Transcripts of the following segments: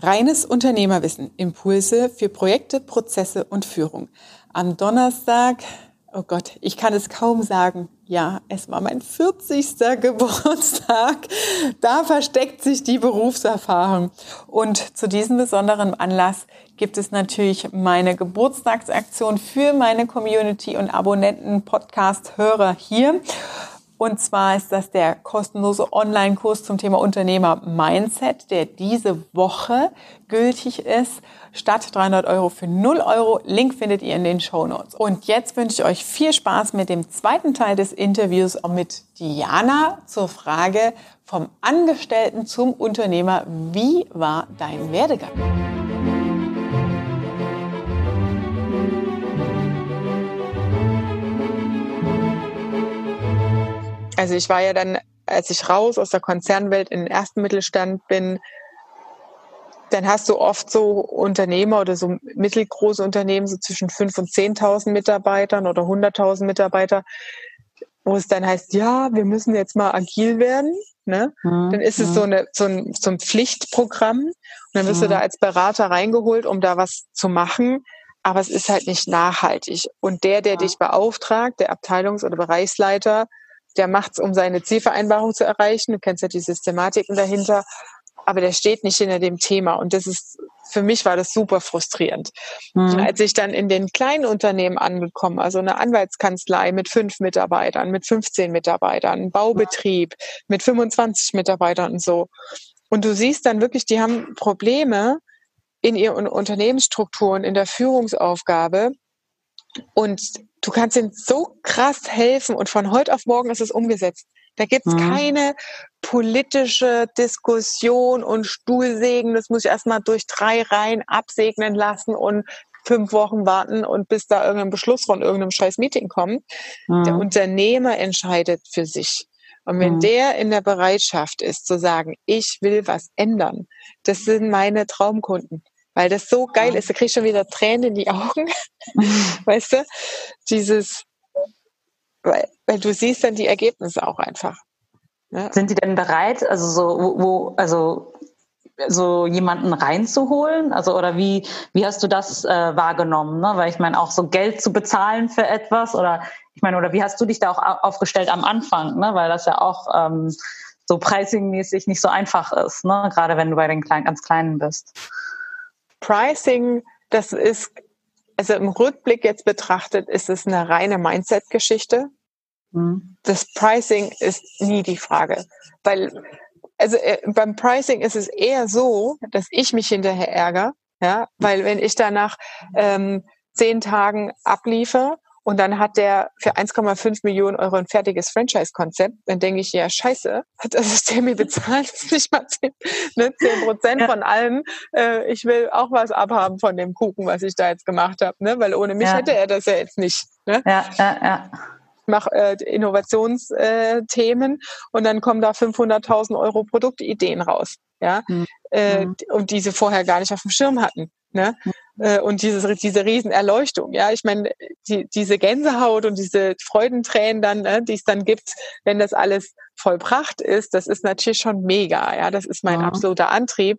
Reines Unternehmerwissen, Impulse für Projekte, Prozesse und Führung. Am Donnerstag, oh Gott, ich kann es kaum sagen. Ja, es war mein 40. Geburtstag. Da versteckt sich die Berufserfahrung. Und zu diesem besonderen Anlass gibt es natürlich meine Geburtstagsaktion für meine Community und Abonnenten, Podcast-Hörer hier. Und zwar ist das der kostenlose Online-Kurs zum Thema Unternehmer Mindset, der diese Woche gültig ist. Statt 300 Euro für 0 Euro. Link findet ihr in den Show Notes. Und jetzt wünsche ich euch viel Spaß mit dem zweiten Teil des Interviews mit Diana zur Frage vom Angestellten zum Unternehmer. Wie war dein Werdegang? Also ich war ja dann, als ich raus aus der Konzernwelt in den ersten Mittelstand bin, dann hast du oft so Unternehmer oder so mittelgroße Unternehmen, so zwischen 5.000 und 10.000 Mitarbeitern oder 100.000 Mitarbeiter, wo es dann heißt, ja, wir müssen jetzt mal agil werden. Ne? Mhm. Dann ist es so, eine, so, ein, so ein Pflichtprogramm und dann wirst mhm. du da als Berater reingeholt, um da was zu machen. Aber es ist halt nicht nachhaltig. Und der, der ja. dich beauftragt, der Abteilungs- oder Bereichsleiter, der macht es, um seine Zielvereinbarung zu erreichen. Du kennst ja die Systematiken dahinter, aber der steht nicht hinter dem Thema. Und das ist, für mich war das super frustrierend. Mhm. Als ich dann in den kleinen Unternehmen angekommen, also eine Anwaltskanzlei mit fünf Mitarbeitern, mit 15 Mitarbeitern, ein Baubetrieb mit 25 Mitarbeitern und so. Und du siehst dann wirklich, die haben Probleme in ihren Unternehmensstrukturen, in der Führungsaufgabe. Und du kannst ihnen so krass helfen und von heute auf morgen ist es umgesetzt. Da gibt's mhm. keine politische Diskussion und Stuhlsägen. Das muss ich erstmal durch drei Reihen absegnen lassen und fünf Wochen warten und bis da irgendein Beschluss von irgendeinem scheiß Meeting kommt. Mhm. Der Unternehmer entscheidet für sich. Und wenn mhm. der in der Bereitschaft ist zu sagen, ich will was ändern, das sind meine Traumkunden weil das so geil ist. Da krieg ich schon wieder Tränen in die Augen. weißt du? Dieses, weil, weil du siehst dann die Ergebnisse auch einfach. Ne? Sind die denn bereit, also so, wo, wo, also so jemanden reinzuholen? Also oder wie wie hast du das äh, wahrgenommen? Ne? Weil ich meine auch so Geld zu bezahlen für etwas oder ich meine oder wie hast du dich da auch aufgestellt am Anfang? Ne? Weil das ja auch ähm, so pricingmäßig nicht so einfach ist, ne? Gerade wenn du bei den kleinen ganz kleinen bist. Pricing, das ist, also im Rückblick jetzt betrachtet, ist es eine reine Mindset-Geschichte. Mhm. Das Pricing ist nie die Frage, weil also äh, beim Pricing ist es eher so, dass ich mich hinterher ärgere, ja, weil wenn ich danach ähm, zehn Tagen abliefer und dann hat der für 1,5 Millionen Euro ein fertiges Franchise-Konzept. Dann denke ich, ja, scheiße, hat das System mir bezahlt, nicht mal 10, ne, 10 Prozent ja. von allem. Äh, ich will auch was abhaben von dem Kuchen, was ich da jetzt gemacht habe, ne? weil ohne mich ja. hätte er das ja jetzt nicht. Ne? Ja, ja, ja mache äh, Innovationsthemen äh, und dann kommen da 500.000 Euro Produktideen raus, ja, mhm. äh, hm. und diese vorher gar nicht auf dem Schirm hatten. Ne? Mhm. Äh, und dieses, diese Riesenerleuchtung. Ja, ich meine, die, diese Gänsehaut und diese Freudentränen dann, ne, die es dann gibt, wenn das alles vollbracht ist, das ist natürlich schon mega. Ja, das ist mein ja. absoluter Antrieb.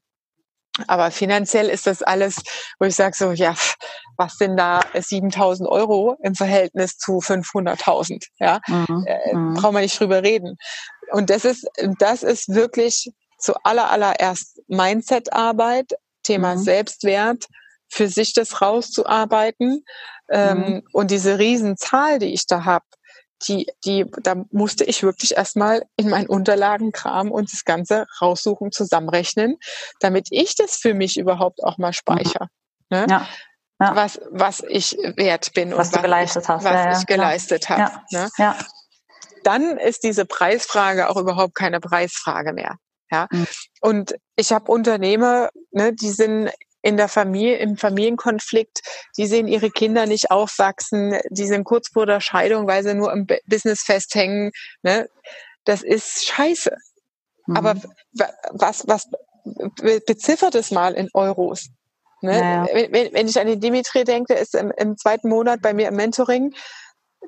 Aber finanziell ist das alles, wo ich sage so, ja, was sind da 7000 Euro im Verhältnis zu 500.000? Ja, mhm. äh, mhm. brauchen wir nicht drüber reden. Und das ist, das ist wirklich zu aller, allererst Mindset-Arbeit, Thema mhm. Selbstwert, für sich das rauszuarbeiten. Ähm, mhm. Und diese Riesenzahl, die ich da habe, die, die, da musste ich wirklich erstmal in meinen Unterlagen kramen und das Ganze raussuchen, zusammenrechnen, damit ich das für mich überhaupt auch mal speichere. Ne? Ja. Ja. Was, was ich wert bin was und was, geleistet ich, hast. was ja, ich geleistet habe. Ne? Ja. Dann ist diese Preisfrage auch überhaupt keine Preisfrage mehr. Ja. Mhm. Und ich habe Unternehmer, ne, die sind in der Familie, im Familienkonflikt, die sehen ihre Kinder nicht aufwachsen, die sind kurz vor der Scheidung, weil sie nur im Business festhängen. Ne? Das ist scheiße. Mhm. Aber was, was beziffert es mal in Euros? Ne? Naja. Wenn, wenn, ich an den Dimitri denke, der ist im, im, zweiten Monat bei mir im Mentoring,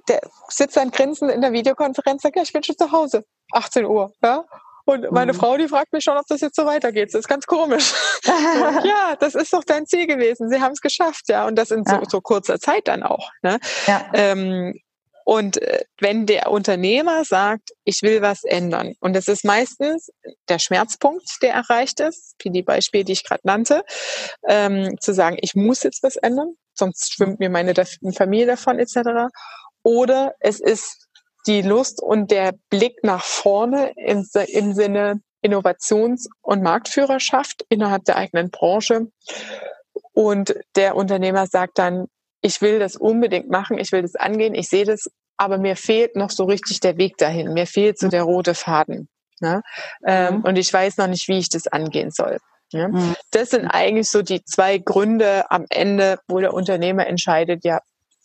der sitzt dann grinsend in der Videokonferenz, sagt, ja, ich bin schon zu Hause, 18 Uhr, ja, Und meine mhm. Frau, die fragt mich schon, ob das jetzt so weitergeht. Das ist ganz komisch. ja, das ist doch dein Ziel gewesen. Sie haben es geschafft, ja. Und das in so, so kurzer Zeit dann auch. Ne? Ja. Ähm, und äh, wenn der Unternehmer sagt, ich will was ändern, und das ist meistens der Schmerzpunkt, der erreicht ist, wie die Beispiele, die ich gerade nannte, ähm, zu sagen, ich muss jetzt was ändern, sonst schwimmt mir meine Familie davon etc. Oder es ist die Lust und der Blick nach vorne im, im Sinne Innovations- und Marktführerschaft innerhalb der eigenen Branche. Und der Unternehmer sagt dann, ich will das unbedingt machen, ich will das angehen, ich sehe das, aber mir fehlt noch so richtig der Weg dahin. Mir fehlt so der rote Faden. Ne? Ähm, mhm. Und ich weiß noch nicht, wie ich das angehen soll. Ne? Mhm. Das sind eigentlich so die zwei Gründe am Ende, wo der Unternehmer entscheidet, ja,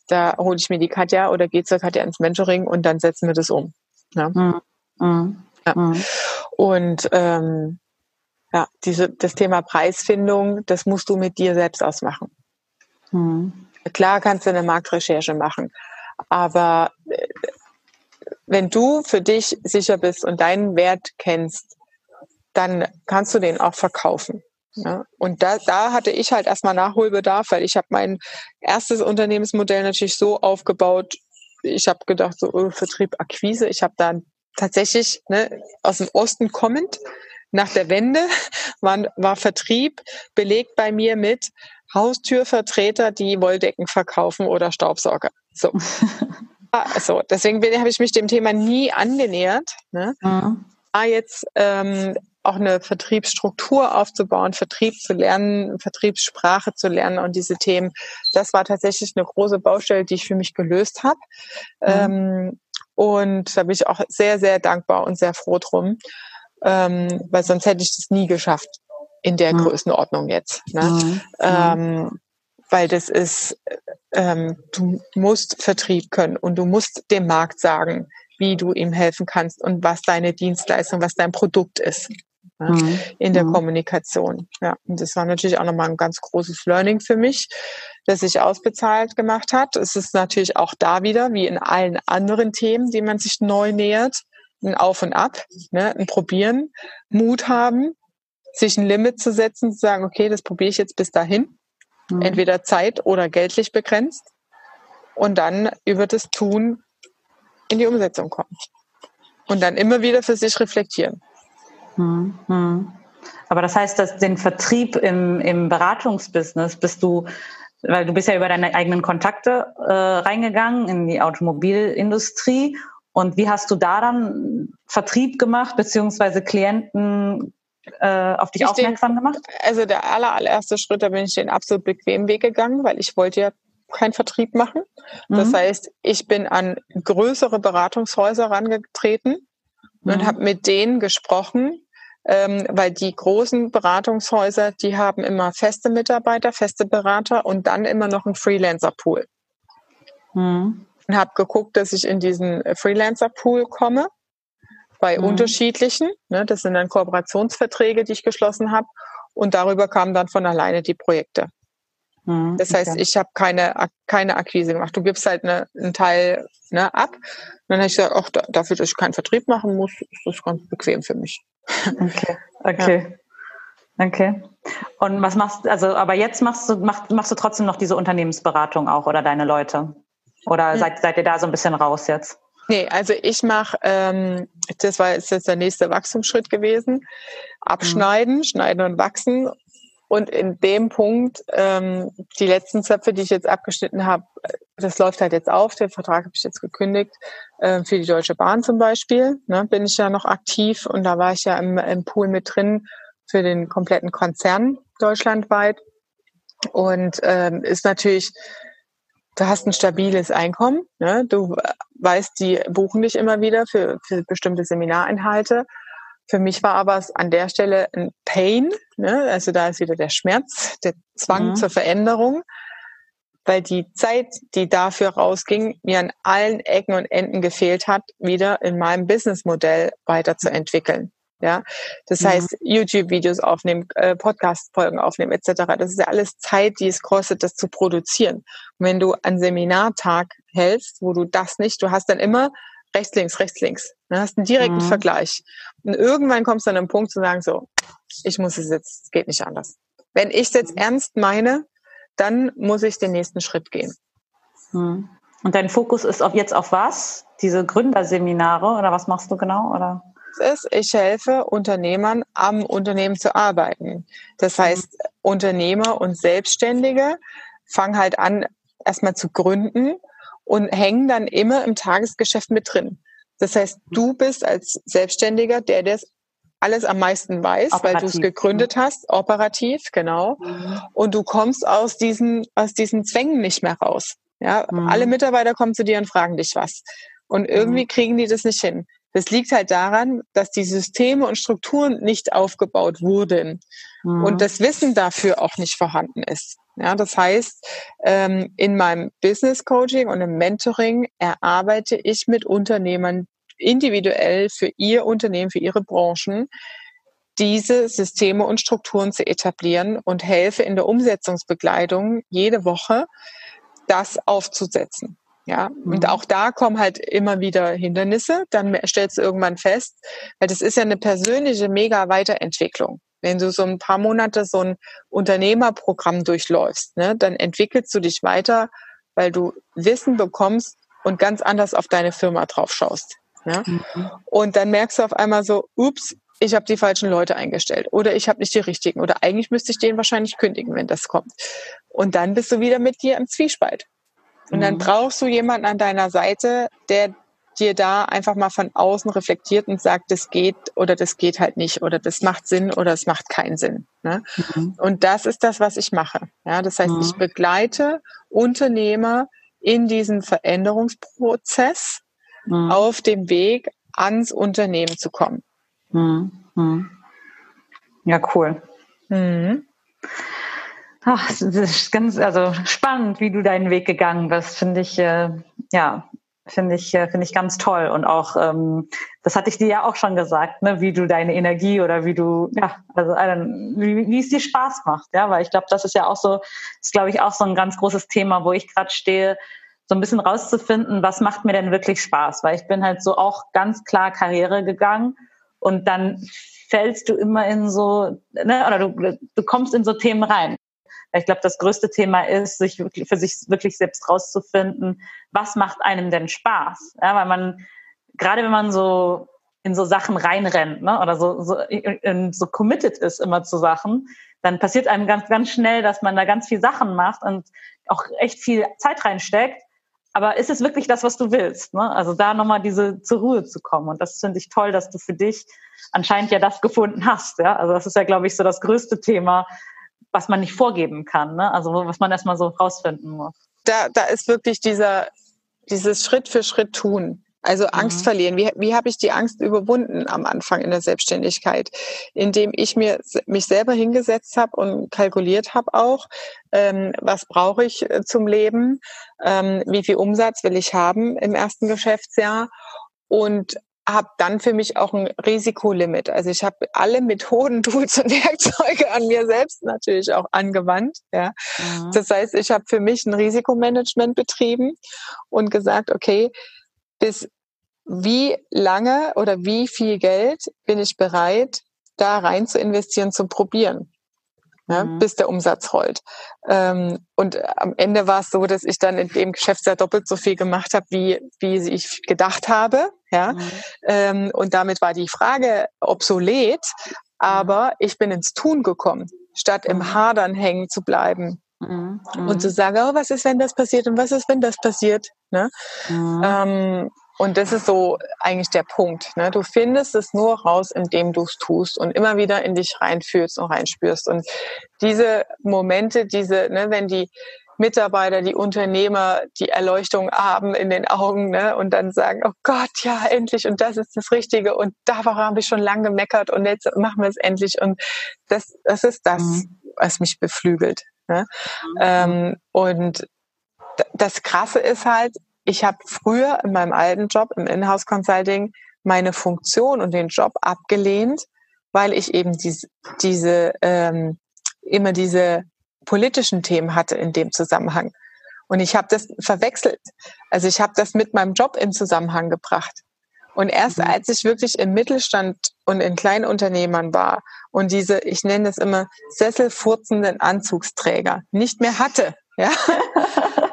da hole ich mir die Katja oder gehe zur Katja ins Mentoring und dann setzen wir das um. Ne? Mhm. mhm. Ja. Mhm. Und ähm, ja, diese, das Thema Preisfindung, das musst du mit dir selbst ausmachen. Mhm. Klar kannst du eine Marktrecherche machen, aber äh, wenn du für dich sicher bist und deinen Wert kennst, dann kannst du den auch verkaufen. Ja, und da, da hatte ich halt erstmal Nachholbedarf, weil ich habe mein erstes Unternehmensmodell natürlich so aufgebaut. Ich habe gedacht, so oh, Vertrieb, Akquise. Ich habe dann tatsächlich ne, aus dem Osten kommend nach der Wende war, war Vertrieb belegt bei mir mit Haustürvertreter, die Wolldecken verkaufen oder Staubsauger. So. also, deswegen habe ich mich dem Thema nie angenähert. Ne? Mhm. Jetzt ähm, auch eine Vertriebsstruktur aufzubauen, Vertrieb zu lernen, Vertriebssprache zu lernen und diese Themen. Das war tatsächlich eine große Baustelle, die ich für mich gelöst habe. Mhm. Ähm, und da bin ich auch sehr, sehr dankbar und sehr froh drum, ähm, weil sonst hätte ich das nie geschafft in der mhm. Größenordnung jetzt. Ne? Mhm. Ähm, weil das ist, ähm, du musst Vertrieb können und du musst dem Markt sagen, wie du ihm helfen kannst und was deine Dienstleistung, was dein Produkt ist ne, mhm. in der mhm. Kommunikation. Ja, und das war natürlich auch nochmal ein ganz großes Learning für mich, das sich ausbezahlt gemacht hat. Es ist natürlich auch da wieder, wie in allen anderen Themen, die man sich neu nähert, ein Auf und Ab, ne, ein Probieren, Mut haben, sich ein Limit zu setzen, zu sagen, okay, das probiere ich jetzt bis dahin, mhm. entweder zeit- oder geldlich begrenzt, und dann über das Tun in die Umsetzung kommen. Und dann immer wieder für sich reflektieren. Hm, Aber das heißt, dass den Vertrieb im, im Beratungsbusiness bist du, weil du bist ja über deine eigenen Kontakte äh, reingegangen in die Automobilindustrie. Und wie hast du da dann Vertrieb gemacht, beziehungsweise Klienten äh, auf dich ich aufmerksam den, gemacht? Also der aller, allererste Schritt, da bin ich den absolut bequemen Weg gegangen, weil ich wollte ja keinen Vertrieb machen. Das mhm. heißt, ich bin an größere Beratungshäuser herangetreten mhm. und habe mit denen gesprochen, ähm, weil die großen Beratungshäuser, die haben immer feste Mitarbeiter, feste Berater und dann immer noch einen Freelancer-Pool. Mhm. Und habe geguckt, dass ich in diesen Freelancer-Pool komme bei mhm. unterschiedlichen. Ne, das sind dann Kooperationsverträge, die ich geschlossen habe. Und darüber kamen dann von alleine die Projekte. Mhm, das heißt, okay. ich habe keine, keine Akquise gemacht. Du gibst halt eine, einen Teil ne, ab. Und dann habe ich gesagt, auch dafür, dass ich keinen Vertrieb machen muss, ist das ganz bequem für mich. Okay, okay. Ja. Okay. Und was machst du, also aber jetzt machst du, machst, machst du trotzdem noch diese Unternehmensberatung auch oder deine Leute? Oder hm. seid, seid ihr da so ein bisschen raus jetzt? Nee, also ich mache, ähm, das war jetzt der nächste Wachstumsschritt gewesen. Abschneiden, mhm. schneiden und wachsen. Und in dem Punkt, ähm, die letzten Zöpfe, die ich jetzt abgeschnitten habe, das läuft halt jetzt auf. Den Vertrag habe ich jetzt gekündigt. Äh, für die Deutsche Bahn zum Beispiel ne, bin ich ja noch aktiv und da war ich ja im, im Pool mit drin für den kompletten Konzern deutschlandweit. Und ähm, ist natürlich, du hast ein stabiles Einkommen. Ne? Du weißt, die buchen dich immer wieder für, für bestimmte Seminarinhalte. Für mich war aber an der Stelle ein Pain, ne? also da ist wieder der Schmerz, der Zwang mhm. zur Veränderung, weil die Zeit, die dafür rausging, mir an allen Ecken und Enden gefehlt hat, wieder in meinem Businessmodell weiterzuentwickeln. Ja, das mhm. heißt, YouTube-Videos aufnehmen, äh, Podcast-Folgen aufnehmen, etc. Das ist ja alles Zeit, die es kostet, das zu produzieren. Und wenn du einen Seminartag hältst, wo du das nicht, du hast dann immer rechts, links, rechts, links. Dann hast einen direkten mhm. Vergleich. Und irgendwann kommst du an einen Punkt zu sagen, so, ich muss es jetzt, geht nicht anders. Wenn ich es jetzt mhm. ernst meine, dann muss ich den nächsten Schritt gehen. Mhm. Und dein Fokus ist auf jetzt auf was? Diese Gründerseminare oder was machst du genau? Oder? ist, ich helfe Unternehmern am Unternehmen zu arbeiten. Das heißt, Unternehmer und Selbstständige fangen halt an, erstmal zu gründen und hängen dann immer im Tagesgeschäft mit drin. Das heißt, du bist als Selbstständiger der, der alles am meisten weiß, operativ. weil du es gegründet hast, operativ, genau. Mhm. Und du kommst aus diesen, aus diesen Zwängen nicht mehr raus. Ja, mhm. alle Mitarbeiter kommen zu dir und fragen dich was. Und irgendwie mhm. kriegen die das nicht hin. Das liegt halt daran, dass die Systeme und Strukturen nicht aufgebaut wurden mhm. und das Wissen dafür auch nicht vorhanden ist. Ja, das heißt, ähm, in meinem Business Coaching und im Mentoring erarbeite ich mit Unternehmern individuell für ihr Unternehmen, für ihre Branchen, diese Systeme und Strukturen zu etablieren und helfe in der Umsetzungsbegleitung jede Woche, das aufzusetzen. Ja, mhm. und auch da kommen halt immer wieder Hindernisse. Dann stellst du irgendwann fest, weil das ist ja eine persönliche mega Weiterentwicklung. Wenn du so ein paar Monate so ein Unternehmerprogramm durchläufst, ne, dann entwickelst du dich weiter, weil du Wissen bekommst und ganz anders auf deine Firma drauf schaust. Ja? Mhm. Und dann merkst du auf einmal so, ups, ich habe die falschen Leute eingestellt oder ich habe nicht die richtigen oder eigentlich müsste ich den wahrscheinlich kündigen, wenn das kommt. Und dann bist du wieder mit dir im Zwiespalt. Und dann mhm. brauchst du jemanden an deiner Seite, der dir da einfach mal von außen reflektiert und sagt, das geht oder das geht halt nicht oder das macht Sinn oder es macht keinen Sinn. Ne? Mhm. Und das ist das, was ich mache. Ja, das heißt, mhm. ich begleite Unternehmer in diesem Veränderungsprozess mhm. auf dem Weg ans Unternehmen zu kommen. Mhm. Ja, cool. Mhm. Ach, das ist ganz also spannend, wie du deinen Weg gegangen bist. Finde ich äh, ja finde ich äh, finde ich ganz toll und auch ähm, das hatte ich dir ja auch schon gesagt, ne, wie du deine Energie oder wie du ja also äh, wie, wie es dir Spaß macht, ja, weil ich glaube, das ist ja auch so ist glaube ich auch so ein ganz großes Thema, wo ich gerade stehe, so ein bisschen rauszufinden, was macht mir denn wirklich Spaß, weil ich bin halt so auch ganz klar Karriere gegangen und dann fällst du immer in so, ne, oder du, du kommst in so Themen rein. Ich glaube, das größte Thema ist, sich wirklich, für sich wirklich selbst rauszufinden, was macht einem denn Spaß? Ja, weil man, gerade wenn man so in so Sachen reinrennt, ne, oder so, so, so committed ist immer zu Sachen, dann passiert einem ganz, ganz schnell, dass man da ganz viel Sachen macht und auch echt viel Zeit reinsteckt. Aber ist es wirklich das, was du willst? Ne? Also da nochmal diese zur Ruhe zu kommen. Und das finde ich toll, dass du für dich anscheinend ja das gefunden hast. Ja? Also das ist ja, glaube ich, so das größte Thema, was man nicht vorgeben kann, ne? also was man erstmal so rausfinden muss. Da, da ist wirklich dieser, dieses Schritt für Schritt tun. Also Angst mhm. verlieren. Wie, wie habe ich die Angst überwunden am Anfang in der Selbstständigkeit? Indem ich mir mich selber hingesetzt habe und kalkuliert habe auch, ähm, was brauche ich äh, zum Leben, ähm, wie viel Umsatz will ich haben im ersten Geschäftsjahr und habe dann für mich auch ein Risikolimit. Also ich habe alle Methoden, Tools und Werkzeuge an mir selbst natürlich auch angewandt. Ja. Mhm. Das heißt, ich habe für mich ein Risikomanagement betrieben und gesagt, okay, bis wie lange oder wie viel Geld bin ich bereit, da rein zu investieren, zu probieren ja, mhm. bis der Umsatz rollt. Ähm, und am Ende war es so, dass ich dann in dem Geschäftsjahr doppelt so viel gemacht habe, wie, wie ich gedacht habe. Ja? Mhm. Ähm, und damit war die Frage obsolet, aber mhm. ich bin ins Tun gekommen, statt im mhm. Hadern hängen zu bleiben. Mhm. Und zu sagen, oh, was ist, wenn das passiert und was ist, wenn das passiert. Ne? Mhm. Ähm, und das ist so eigentlich der Punkt. Ne? Du findest es nur raus, indem du es tust und immer wieder in dich reinfühlst und reinspürst. Und diese Momente, diese, ne, wenn die Mitarbeiter, die Unternehmer die Erleuchtung haben in den Augen ne, und dann sagen, oh Gott, ja, endlich und das ist das Richtige und darauf habe ich schon lange gemeckert und jetzt machen wir es endlich und das, das ist das, mhm. was mich beflügelt. Ne? Mhm. Ähm, und das Krasse ist halt, ich habe früher in meinem alten Job im Inhouse Consulting meine Funktion und den Job abgelehnt, weil ich eben diese, diese ähm, immer diese politischen Themen hatte in dem Zusammenhang. Und ich habe das verwechselt. Also ich habe das mit meinem Job in Zusammenhang gebracht. Und erst mhm. als ich wirklich im Mittelstand und in Kleinunternehmern war und diese, ich nenne das immer, sesselfurzenden Anzugsträger nicht mehr hatte, ja,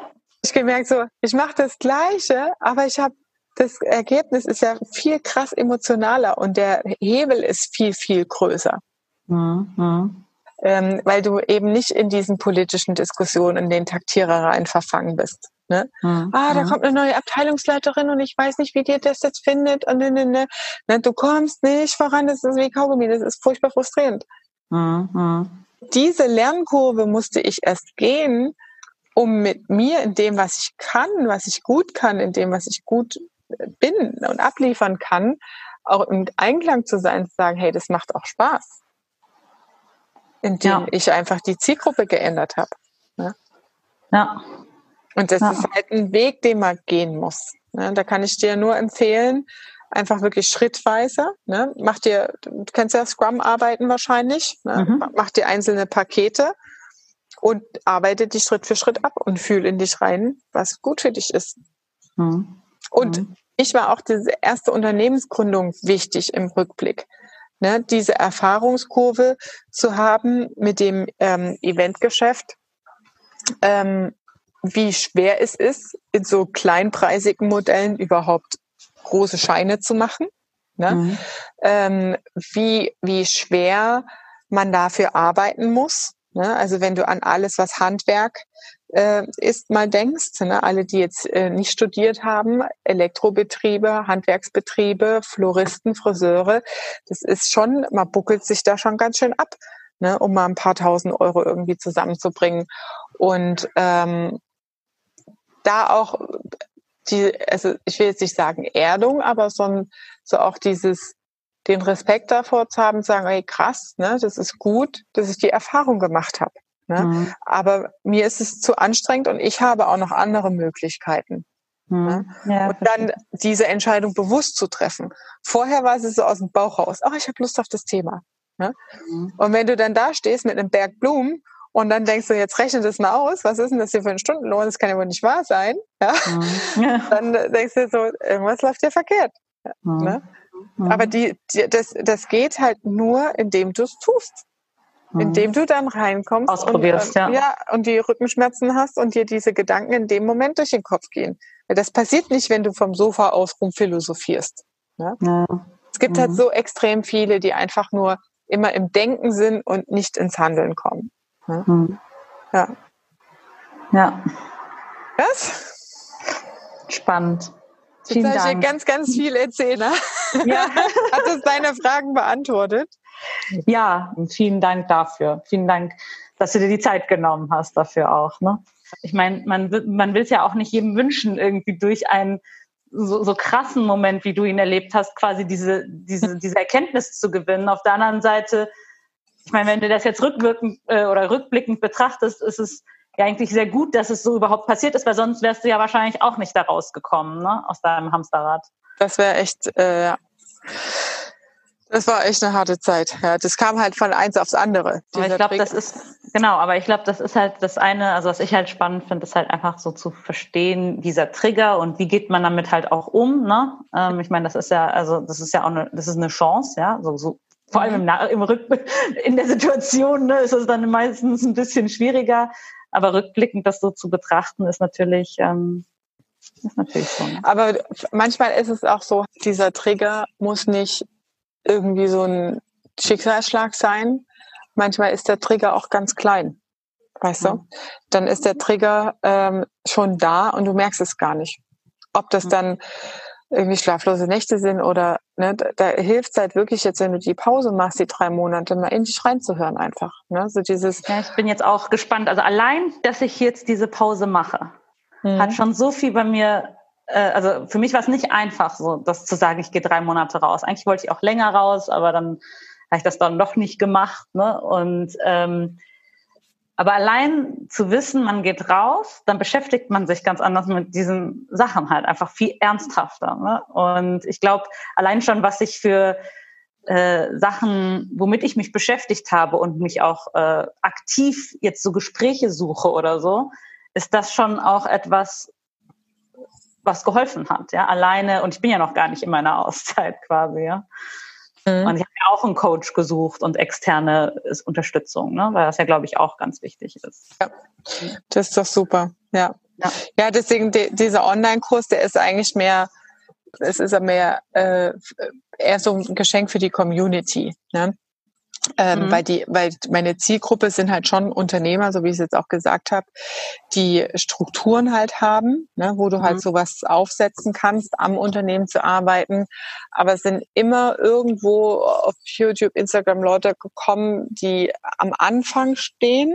ich gemerkt so, ich mache das Gleiche, aber ich habe das Ergebnis ist ja viel krass emotionaler und der Hebel ist viel, viel größer. Mhm. Ähm, weil du eben nicht in diesen politischen Diskussionen, in den Taktierereien verfangen bist. Ne? Mhm. Ah, da hm. kommt eine neue Abteilungsleiterin und ich weiß nicht, wie die das jetzt findet. Und ne, ne, ne. ne du kommst nicht voran, das ist wie Kaugummi, das ist furchtbar frustrierend. Mhm. Diese Lernkurve musste ich erst gehen, um mit mir in dem, was ich kann, was ich gut kann, in dem, was ich gut bin und abliefern kann, auch im Einklang zu sein, zu sagen, hey, das macht auch Spaß. Indem ja. ich einfach die Zielgruppe geändert habe. Ne? Ja. Und das ja. ist halt ein Weg, den man gehen muss. Ne? Da kann ich dir nur empfehlen, einfach wirklich schrittweise. Ne? Mach dir, du kennst ja Scrum arbeiten wahrscheinlich, ne? Mhm. mach dir einzelne Pakete und arbeite die Schritt für Schritt ab und fühl in dich rein, was gut für dich ist. Mhm. Und mhm. ich war auch diese erste Unternehmensgründung wichtig im Rückblick. Ne, diese Erfahrungskurve zu haben mit dem ähm, Eventgeschäft, ähm, wie schwer es ist, in so kleinpreisigen Modellen überhaupt große Scheine zu machen. Ne? Mhm. Ähm, wie, wie schwer man dafür arbeiten muss. Ne? Also wenn du an alles, was Handwerk äh, ist, mal denkst, ne? alle, die jetzt äh, nicht studiert haben, Elektrobetriebe, Handwerksbetriebe, Floristen, Friseure, das ist schon, man buckelt sich da schon ganz schön ab, ne? um mal ein paar tausend Euro irgendwie zusammenzubringen. Und ähm, da auch die, also ich will jetzt nicht sagen Erdung, aber so, so auch dieses, den Respekt davor zu haben, zu sagen, ey krass, ne, das ist gut, dass ich die Erfahrung gemacht habe. Ne? Mhm. Aber mir ist es zu anstrengend und ich habe auch noch andere Möglichkeiten. Mhm. Ne? Ja, und dann diese Entscheidung bewusst zu treffen. Vorher war es so aus dem Bauch raus, ach, ich habe Lust auf das Thema. Ne? Mhm. Und wenn du dann da stehst mit einem Berg Blumen und dann denkst du, jetzt rechne das mal aus, was ist denn das hier für ein Stundenlohn? Das kann ja wohl nicht wahr sein. Ja? Mhm. Dann denkst du so, irgendwas läuft hier verkehrt. Mhm. Ne? Mhm. Aber die, die, das, das geht halt nur, indem du es tust. Mhm. Indem du dann reinkommst Ausprobierst, und, äh, ja. ja, und die Rückenschmerzen hast und dir diese Gedanken in dem Moment durch den Kopf gehen. Das passiert nicht, wenn du vom Sofa aus rumphilosophierst. Ne? Ja. Es gibt halt mhm. halt so extrem viele, die einfach nur immer im Denken sind und nicht ins Handeln kommen. Hm. Ja. Ja. Was? Spannend. Vielen Jetzt Dank. Ganz, ganz viel erzählen. Ne? Ja. Hat das deine Fragen beantwortet? Ja, vielen Dank dafür. Vielen Dank, dass du dir die Zeit genommen hast dafür auch. Ne? Ich meine, man, man will es ja auch nicht jedem wünschen, irgendwie durch einen so, so krassen Moment, wie du ihn erlebt hast, quasi diese, diese, diese Erkenntnis zu gewinnen. Auf der anderen Seite ich meine, wenn du das jetzt rückwirkend äh, oder rückblickend betrachtest, ist es eigentlich sehr gut, dass es so überhaupt passiert ist, weil sonst wärst du ja wahrscheinlich auch nicht da rausgekommen, ne, aus deinem Hamsterrad. Das wäre echt, äh, das war echt eine harte Zeit. Ja, das kam halt von eins aufs andere. Aber ich glaube, das ist genau. Aber ich glaube, das ist halt das eine. Also was ich halt spannend finde, ist halt einfach so zu verstehen dieser Trigger und wie geht man damit halt auch um. Ne? Ähm, ich meine, das ist ja also das ist ja auch eine, das ist eine Chance, ja, so, so vor allem im, im Rück in der Situation ne, ist es dann meistens ein bisschen schwieriger. Aber rückblickend das so zu betrachten, ist natürlich, ähm, ist natürlich so. Ne? Aber manchmal ist es auch so, dieser Trigger muss nicht irgendwie so ein Schicksalsschlag sein. Manchmal ist der Trigger auch ganz klein. Weißt du? Dann ist der Trigger ähm, schon da und du merkst es gar nicht. Ob das dann irgendwie schlaflose Nächte sind oder ne, da, da hilft es halt wirklich jetzt, wenn du die Pause machst, die drei Monate, mal in dich reinzuhören einfach. Ne? So dieses ja, ich bin jetzt auch gespannt. Also allein, dass ich jetzt diese Pause mache, mhm. hat schon so viel bei mir, äh, also für mich war es nicht einfach, so das zu sagen, ich gehe drei Monate raus. Eigentlich wollte ich auch länger raus, aber dann habe ich das dann doch nicht gemacht. Ne? Und ähm, aber allein zu wissen, man geht raus, dann beschäftigt man sich ganz anders mit diesen Sachen halt, einfach viel ernsthafter. Ne? Und ich glaube, allein schon, was ich für äh, Sachen, womit ich mich beschäftigt habe und mich auch äh, aktiv jetzt so Gespräche suche oder so, ist das schon auch etwas, was geholfen hat, ja, alleine, und ich bin ja noch gar nicht in meiner Auszeit quasi, ja. Mhm. Und ich habe ja auch einen Coach gesucht und externe Unterstützung, ne? weil das ja, glaube ich, auch ganz wichtig ist. Ja, das ist doch super, ja. Ja, ja deswegen die, dieser Online-Kurs, der ist eigentlich mehr, es ist ja mehr äh, eher so ein Geschenk für die Community. Ne? Ähm, mhm. weil die, weil meine Zielgruppe sind halt schon Unternehmer, so wie ich es jetzt auch gesagt habe, die Strukturen halt haben, ne, wo du halt mhm. halt sowas aufsetzen kannst, am Unternehmen zu arbeiten. Aber es sind immer irgendwo auf YouTube, Instagram Leute gekommen, die am Anfang stehen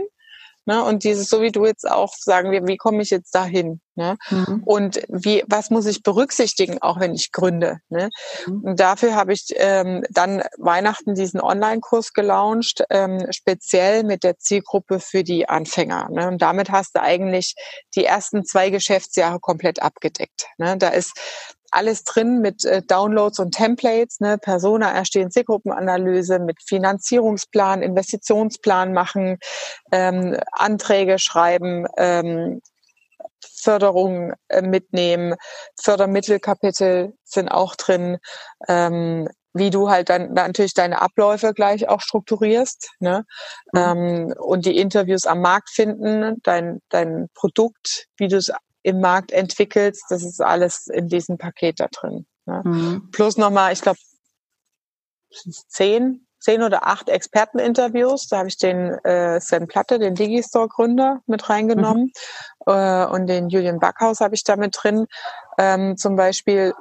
Ne? Und dieses, so wie du jetzt auch sagen wir, wie komme ich jetzt dahin? Ne? Mhm. Und wie, was muss ich berücksichtigen, auch wenn ich gründe? Ne? Mhm. Und dafür habe ich ähm, dann Weihnachten diesen Online-Kurs gelauncht, ähm, speziell mit der Zielgruppe für die Anfänger. Ne? Und damit hast du eigentlich die ersten zwei Geschäftsjahre komplett abgedeckt. Ne? Da ist alles drin mit äh, Downloads und Templates, ne, Persona erstehen, Zielgruppenanalyse, mit Finanzierungsplan, Investitionsplan machen, ähm, Anträge schreiben, ähm, Förderung äh, mitnehmen, Fördermittelkapitel sind auch drin, ähm, wie du halt dann natürlich deine Abläufe gleich auch strukturierst ne? Mhm. Ähm, und die Interviews am Markt finden, dein, dein Produkt, wie du es im Markt entwickelst, das ist alles in diesem Paket da drin. Ne? Mhm. Plus nochmal, ich glaube, zehn, zehn oder acht Experteninterviews. Da habe ich den äh, Sven Platte, den Digistore-Gründer, mit reingenommen. Mhm. Äh, und den Julian Backhaus habe ich da mit drin. Ähm, zum Beispiel,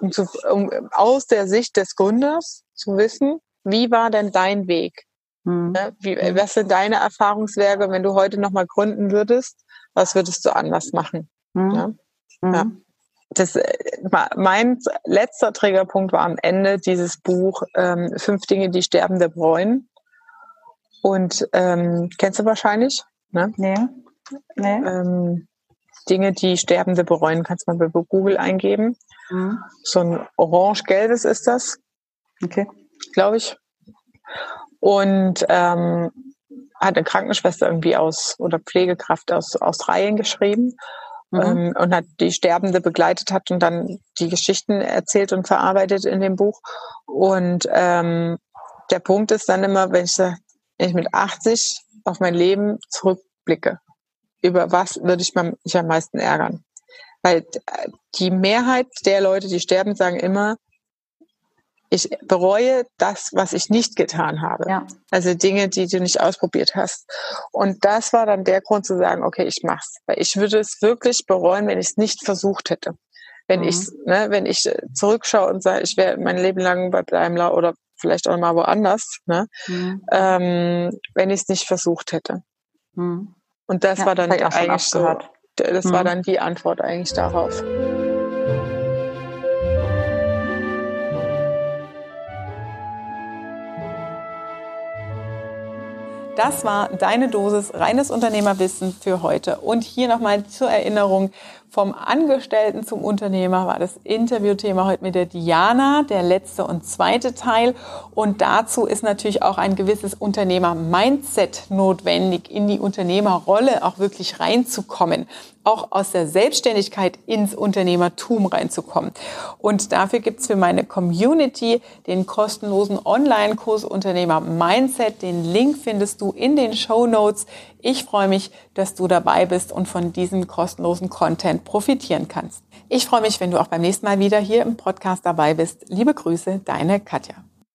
um, zu, um aus der Sicht des Gründers zu wissen, wie war denn dein Weg? Mhm. Ne? Wie, mhm. was sind deine Erfahrungswerke, wenn du heute nochmal gründen würdest? Was würdest du anders machen? Mhm. Ja? Mhm. ja. Das, äh, mein letzter Trägerpunkt war am Ende dieses Buch ähm, Fünf Dinge, die Sterbende bereuen. Und ähm, kennst du wahrscheinlich? Ne? Nee. nee. Ähm, Dinge, die Sterbende bereuen, kannst du mal bei Google eingeben. Mhm. So ein orange-gelbes ist das. Okay. Glaube ich. Und ähm, hat eine Krankenschwester irgendwie aus oder Pflegekraft aus Australien geschrieben mhm. ähm, und hat die Sterbende begleitet hat und dann die Geschichten erzählt und verarbeitet in dem Buch. Und ähm, der Punkt ist dann immer, wenn ich, wenn ich mit 80 auf mein Leben zurückblicke, über was würde ich mich am meisten ärgern? Weil äh, die Mehrheit der Leute, die sterben, sagen immer, ich bereue das, was ich nicht getan habe. Ja. Also Dinge, die du nicht ausprobiert hast. Und das war dann der Grund zu sagen, okay, ich mach's. Weil ich würde es wirklich bereuen, wenn ich es nicht versucht hätte. Wenn mhm. ich, ne, wenn ich zurückschaue und sage, ich wäre mein Leben lang bei Daimler oder vielleicht auch mal woanders, ne, mhm. ähm, wenn ich es nicht versucht hätte. Mhm. Und das ja, war dann eigentlich so, das war mhm. dann die Antwort eigentlich darauf. Das war deine Dosis reines Unternehmerwissen für heute. Und hier nochmal zur Erinnerung, vom Angestellten zum Unternehmer war das Interviewthema heute mit der Diana, der letzte und zweite Teil. Und dazu ist natürlich auch ein gewisses Unternehmer-Mindset notwendig, in die Unternehmerrolle auch wirklich reinzukommen auch aus der Selbstständigkeit ins Unternehmertum reinzukommen. Und dafür gibt's für meine Community den kostenlosen Online-Kurs Unternehmer Mindset. Den Link findest du in den Show Notes. Ich freue mich, dass du dabei bist und von diesem kostenlosen Content profitieren kannst. Ich freue mich, wenn du auch beim nächsten Mal wieder hier im Podcast dabei bist. Liebe Grüße, deine Katja.